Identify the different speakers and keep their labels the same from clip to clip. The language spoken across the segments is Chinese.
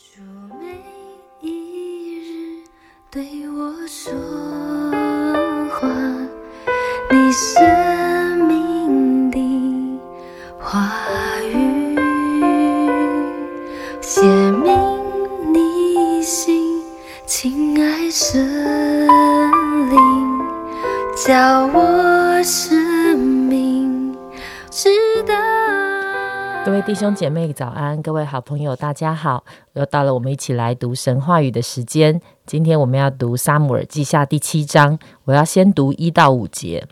Speaker 1: 主每一日对我说话，你生命的话语，写明你心，亲爱神灵，叫我生命值得。
Speaker 2: 各位弟兄姐妹早安，各位好朋友大家好，又到了我们一起来读神话语的时间。今天我们要读撒母耳记下第七章，我要先读一到五节。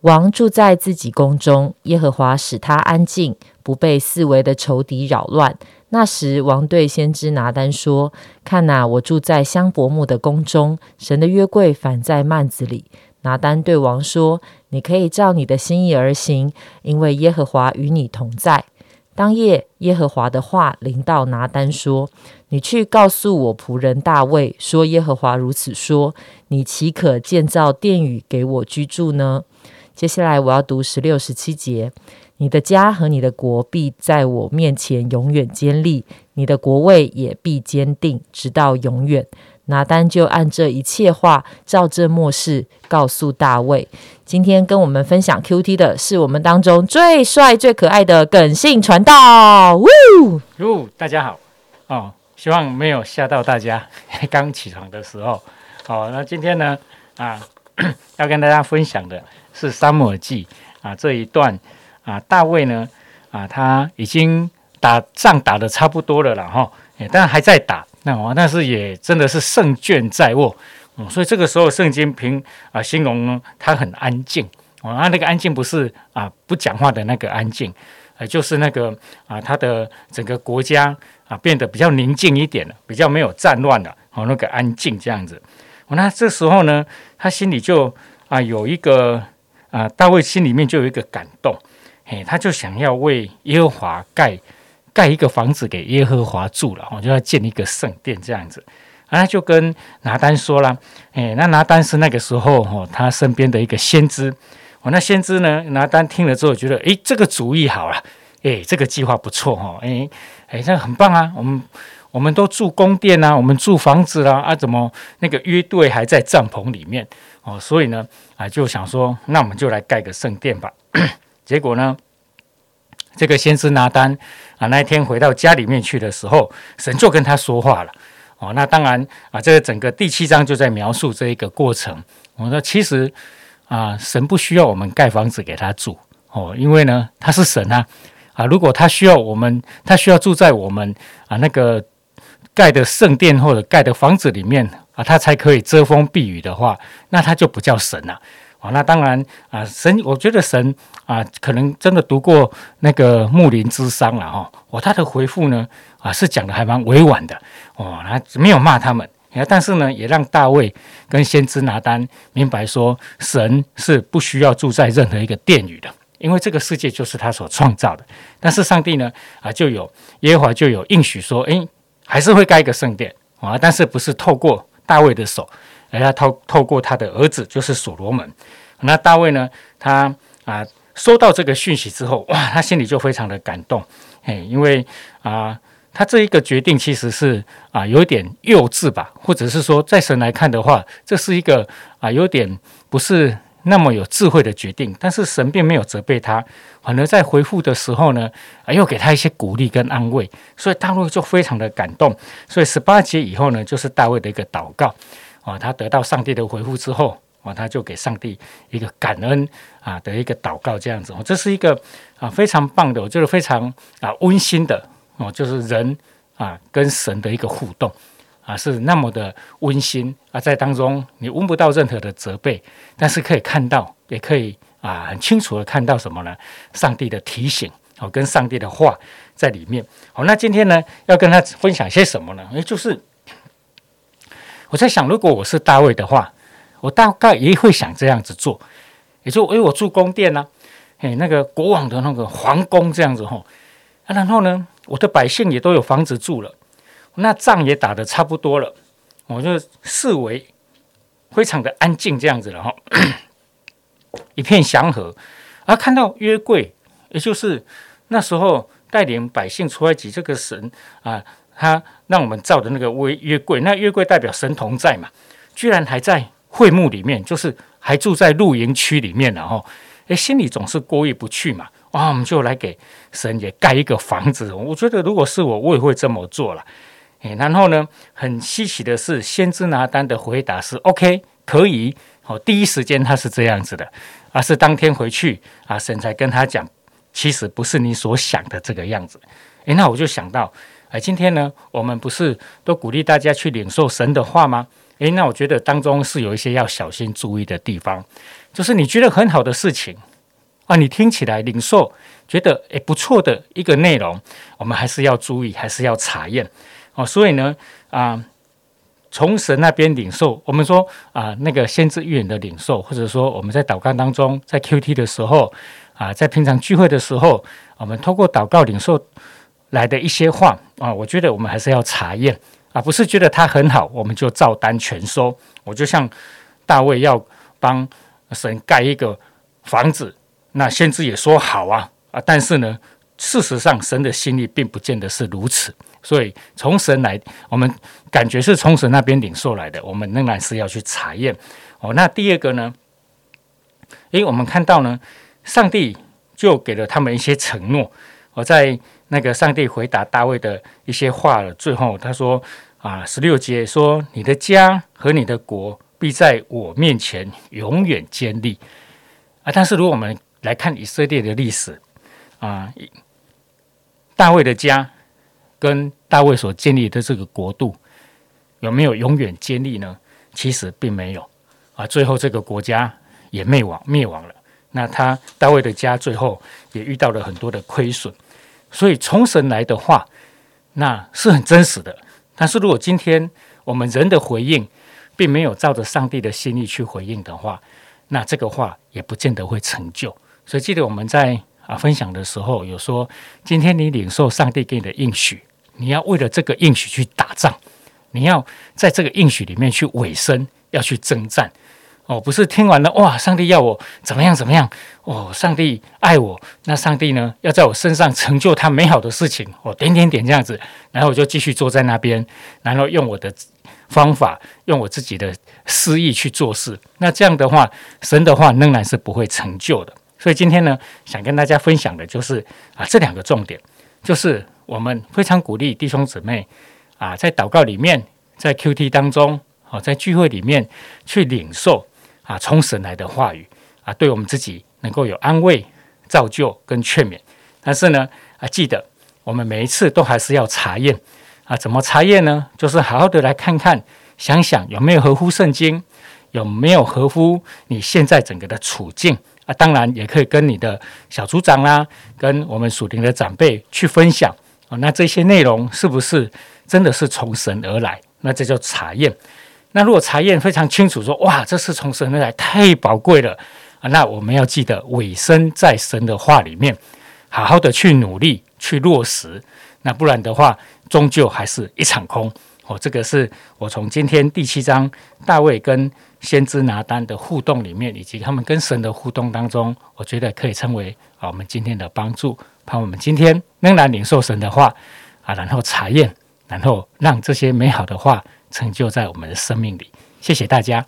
Speaker 2: 王住在自己宫中，耶和华使他安静，不被四围的仇敌扰乱。那时，王对先知拿单说：“看哪，我住在香柏木的宫中，神的约柜反在幔子里。”拿单对王说：“你可以照你的心意而行，因为耶和华与你同在。”当夜，耶和华的话临到拿单说：“你去告诉我仆人大卫，说耶和华如此说：你岂可建造殿宇给我居住呢？”接下来我要读十六、十七节：你的家和你的国必在我面前永远坚立，你的国位也必坚定，直到永远。拿单就按这一切话，照这末世告诉大卫。今天跟我们分享 Q T 的是我们当中最帅、最可爱的耿信传道。呜！
Speaker 3: 大家好哦，希望没有吓到大家 刚起床的时候。好，那今天呢啊，要跟大家分享的是《沙漠记》啊这一段啊，大卫呢啊，他已经打仗打的差不多了了哈，但还在打。那我，但是也真的是胜券在握，嗯，所以这个时候圣经评啊形容他很安静，哦，他那个安静不是啊不讲话的那个安静，呃，就是那个啊他的整个国家啊变得比较宁静一点了，比较没有战乱了，哦，那个安静这样子，哦，那这时候呢，他心里就啊有一个啊大卫心里面就有一个感动，嘿，他就想要为耶和华盖。盖一个房子给耶和华住了，我就要建一个圣殿这样子，啊，就跟拿丹说了，哎，那拿丹是那个时候哦，他身边的一个先知，哦，那先知呢，拿丹听了之后觉得，哎，这个主意好了，哎，这个计划不错哈，哎，哎，这很棒啊，我们我们都住宫殿啊，我们住房子啦，啊，怎么那个乐队还在帐篷里面哦，所以呢，啊，就想说，那我们就来盖个圣殿吧，结果呢？这个先知拿单啊，那一天回到家里面去的时候，神就跟他说话了。哦，那当然啊，这个整个第七章就在描述这一个过程。我说，其实啊，神不需要我们盖房子给他住哦，因为呢，他是神啊啊，如果他需要我们，他需要住在我们啊那个盖的圣殿或者盖的房子里面啊，他才可以遮风避雨的话，那他就不叫神了。啊，那当然啊，神，我觉得神啊，可能真的读过那个木林之伤了哈。哦，他的回复呢啊，是讲的还蛮委婉的哦，他没有骂他们，但是呢，也让大卫跟先知拿单明白说，神是不需要住在任何一个殿宇的，因为这个世界就是他所创造的。但是上帝呢啊，就有耶和华就有应许说，诶，还是会盖一个圣殿啊，但是不是透过大卫的手。而他透透过他的儿子，就是所罗门。那大卫呢？他啊，收到这个讯息之后，哇，他心里就非常的感动。嘿，因为啊，他这一个决定其实是啊，有点幼稚吧，或者是说，在神来看的话，这是一个啊，有点不是那么有智慧的决定。但是神并没有责备他，反而在回复的时候呢，啊，又给他一些鼓励跟安慰。所以大卫就非常的感动。所以十八节以后呢，就是大卫的一个祷告。啊，他得到上帝的回复之后，啊，他就给上帝一个感恩啊的一个祷告，这样子哦，这是一个啊非常棒的，我觉得非常啊温馨的哦，就是人啊跟神的一个互动啊是那么的温馨啊，在当中你闻不到任何的责备，但是可以看到，也可以啊很清楚的看到什么呢？上帝的提醒哦，跟上帝的话在里面。好，那今天呢要跟他分享些什么呢？也就是。我在想，如果我是大卫的话，我大概也会想这样子做，也就诶，我住宫殿呢，诶，那个国王的那个皇宫这样子吼，然后呢，我的百姓也都有房子住了，那仗也打得差不多了，我就视为非常的安静这样子了哈，一片祥和，而看到约柜，也就是那时候带领百姓出来挤这个神啊。他让我们造的那个约约柜，那约柜代表神同在嘛，居然还在会幕里面，就是还住在露营区里面了哈。诶，心里总是过意不去嘛。哇，我们就来给神也盖一个房子。我觉得如果是我，我也会这么做了。诶，然后呢，很稀奇的是，先知拿单的回答是 OK，可以。哦，第一时间他是这样子的，而是当天回去啊，神才跟他讲，其实不是你所想的这个样子。诶，那我就想到，哎，今天呢，我们不是都鼓励大家去领受神的话吗？诶，那我觉得当中是有一些要小心注意的地方，就是你觉得很好的事情。啊，你听起来领受觉得诶不错的一个内容，我们还是要注意，还是要查验哦。所以呢，啊，从神那边领受，我们说啊，那个先知预言的领受，或者说我们在祷告当中，在 Q T 的时候啊，在平常聚会的时候，我们透过祷告领受来的一些话啊，我觉得我们还是要查验啊，不是觉得他很好，我们就照单全收。我就像大卫要帮神盖一个房子。那先知也说好啊啊，但是呢，事实上神的心意并不见得是如此，所以从神来，我们感觉是从神那边领受来的，我们仍然是要去查验哦。那第二个呢，诶，我们看到呢，上帝就给了他们一些承诺。我在那个上帝回答大卫的一些话了，最后他说啊，十六节说，你的家和你的国必在我面前永远坚立啊。但是如果我们来看以色列的历史啊，大卫的家跟大卫所建立的这个国度有没有永远坚立呢？其实并没有啊，最后这个国家也灭亡灭亡了。那他大卫的家最后也遇到了很多的亏损，所以从神来的话，那是很真实的。但是如果今天我们人的回应并没有照着上帝的心意去回应的话，那这个话也不见得会成就。所以记得我们在啊分享的时候有说，今天你领受上帝给你的应许，你要为了这个应许去打仗，你要在这个应许里面去委身，要去征战。哦，不是听完了哇，上帝要我怎么样怎么样？哦，上帝爱我，那上帝呢要在我身上成就他美好的事情，哦，点点点这样子，然后我就继续坐在那边，然后用我的方法，用我自己的私意去做事。那这样的话，神的话仍然是不会成就的。所以今天呢，想跟大家分享的就是啊，这两个重点，就是我们非常鼓励弟兄姊妹啊，在祷告里面，在 Q T 当中，哦，在聚会里面去领受啊，从神来的话语啊，对我们自己能够有安慰、造就跟劝勉。但是呢，啊，记得我们每一次都还是要查验啊，怎么查验呢？就是好好的来看看，想想有没有合乎圣经，有没有合乎你现在整个的处境。啊，当然也可以跟你的小组长啦，跟我们属灵的长辈去分享啊。那这些内容是不是真的是从神而来？那这叫查验。那如果查验非常清楚，说哇，这是从神而来，太宝贵了啊！那我们要记得尾声在神的话里面，好好的去努力去落实。那不然的话，终究还是一场空。哦，这个是我从今天第七章大卫跟。先知拿单的互动里面，以及他们跟神的互动当中，我觉得可以称为啊我们今天的帮助。盼我们今天仍然领受神的话啊，然后查验，然后让这些美好的话成就在我们的生命里。谢谢大家，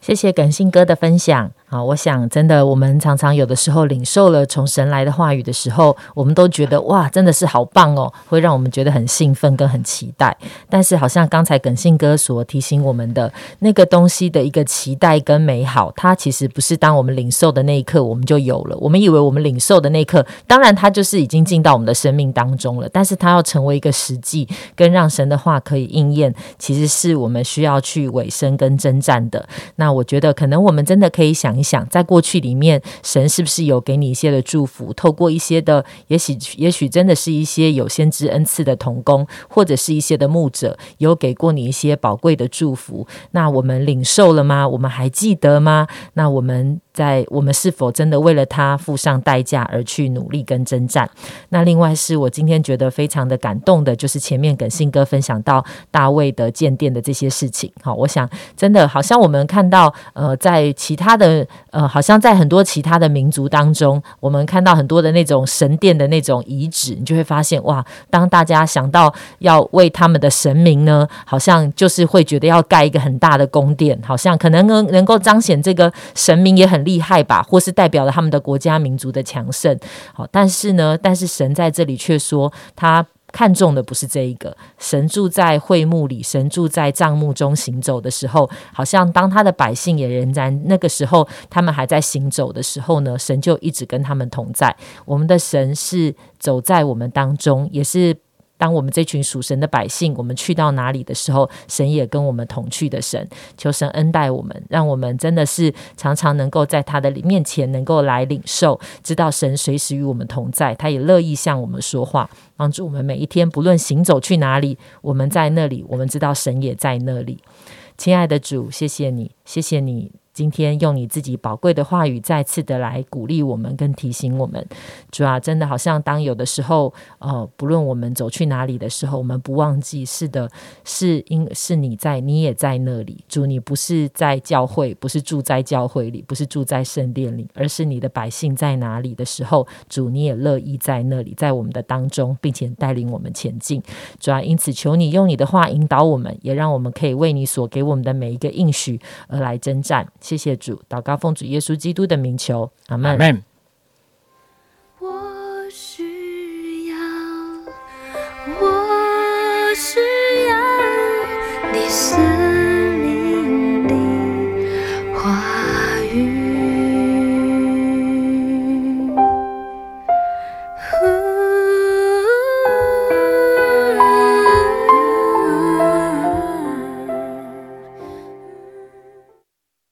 Speaker 2: 谢谢耿信哥的分享。啊，我想真的，我们常常有的时候领受了从神来的话语的时候，我们都觉得哇，真的是好棒哦，会让我们觉得很兴奋跟很期待。但是好像刚才耿信哥所提醒我们的那个东西的一个期待跟美好，它其实不是当我们领受的那一刻我们就有了。我们以为我们领受的那一刻，当然它就是已经进到我们的生命当中了。但是它要成为一个实际，跟让神的话可以应验，其实是我们需要去委身跟征战的。那我觉得可能我们真的可以想。你想在过去里面，神是不是有给你一些的祝福？透过一些的，也许也许真的是一些有先知恩赐的童工，或者是一些的牧者，有给过你一些宝贵的祝福。那我们领受了吗？我们还记得吗？那我们。在我们是否真的为了他付上代价而去努力跟征战？那另外是我今天觉得非常的感动的，就是前面耿信哥分享到大卫的建殿的这些事情。好，我想真的好像我们看到，呃，在其他的呃，好像在很多其他的民族当中，我们看到很多的那种神殿的那种遗址，你就会发现哇，当大家想到要为他们的神明呢，好像就是会觉得要盖一个很大的宫殿，好像可能能能够彰显这个神明也很厉害吧，或是代表了他们的国家民族的强盛。好，但是呢，但是神在这里却说他。看重的不是这一个，神住在会幕里，神住在帐幕中行走的时候，好像当他的百姓也仍然那个时候，他们还在行走的时候呢，神就一直跟他们同在。我们的神是走在我们当中，也是。当我们这群属神的百姓，我们去到哪里的时候，神也跟我们同去的神，求神恩待我们，让我们真的是常常能够在他的面前能够来领受，知道神随时与我们同在，他也乐意向我们说话，帮助我们每一天不论行走去哪里，我们在那里，我们知道神也在那里。亲爱的主，谢谢你，谢谢你。今天用你自己宝贵的话语，再次的来鼓励我们，跟提醒我们，主啊，真的好像当有的时候，呃，不论我们走去哪里的时候，我们不忘记，是的，是因是你在，你也在那里。主，你不是在教会，不是住在教会里，不是住在圣殿里，而是你的百姓在哪里的时候，主你也乐意在那里，在我们的当中，并且带领我们前进。主啊，因此求你用你的话引导我们，也让我们可以为你所给我们的每一个应许而来征战。谢谢主，祷告奉主耶稣基督的名求，阿门。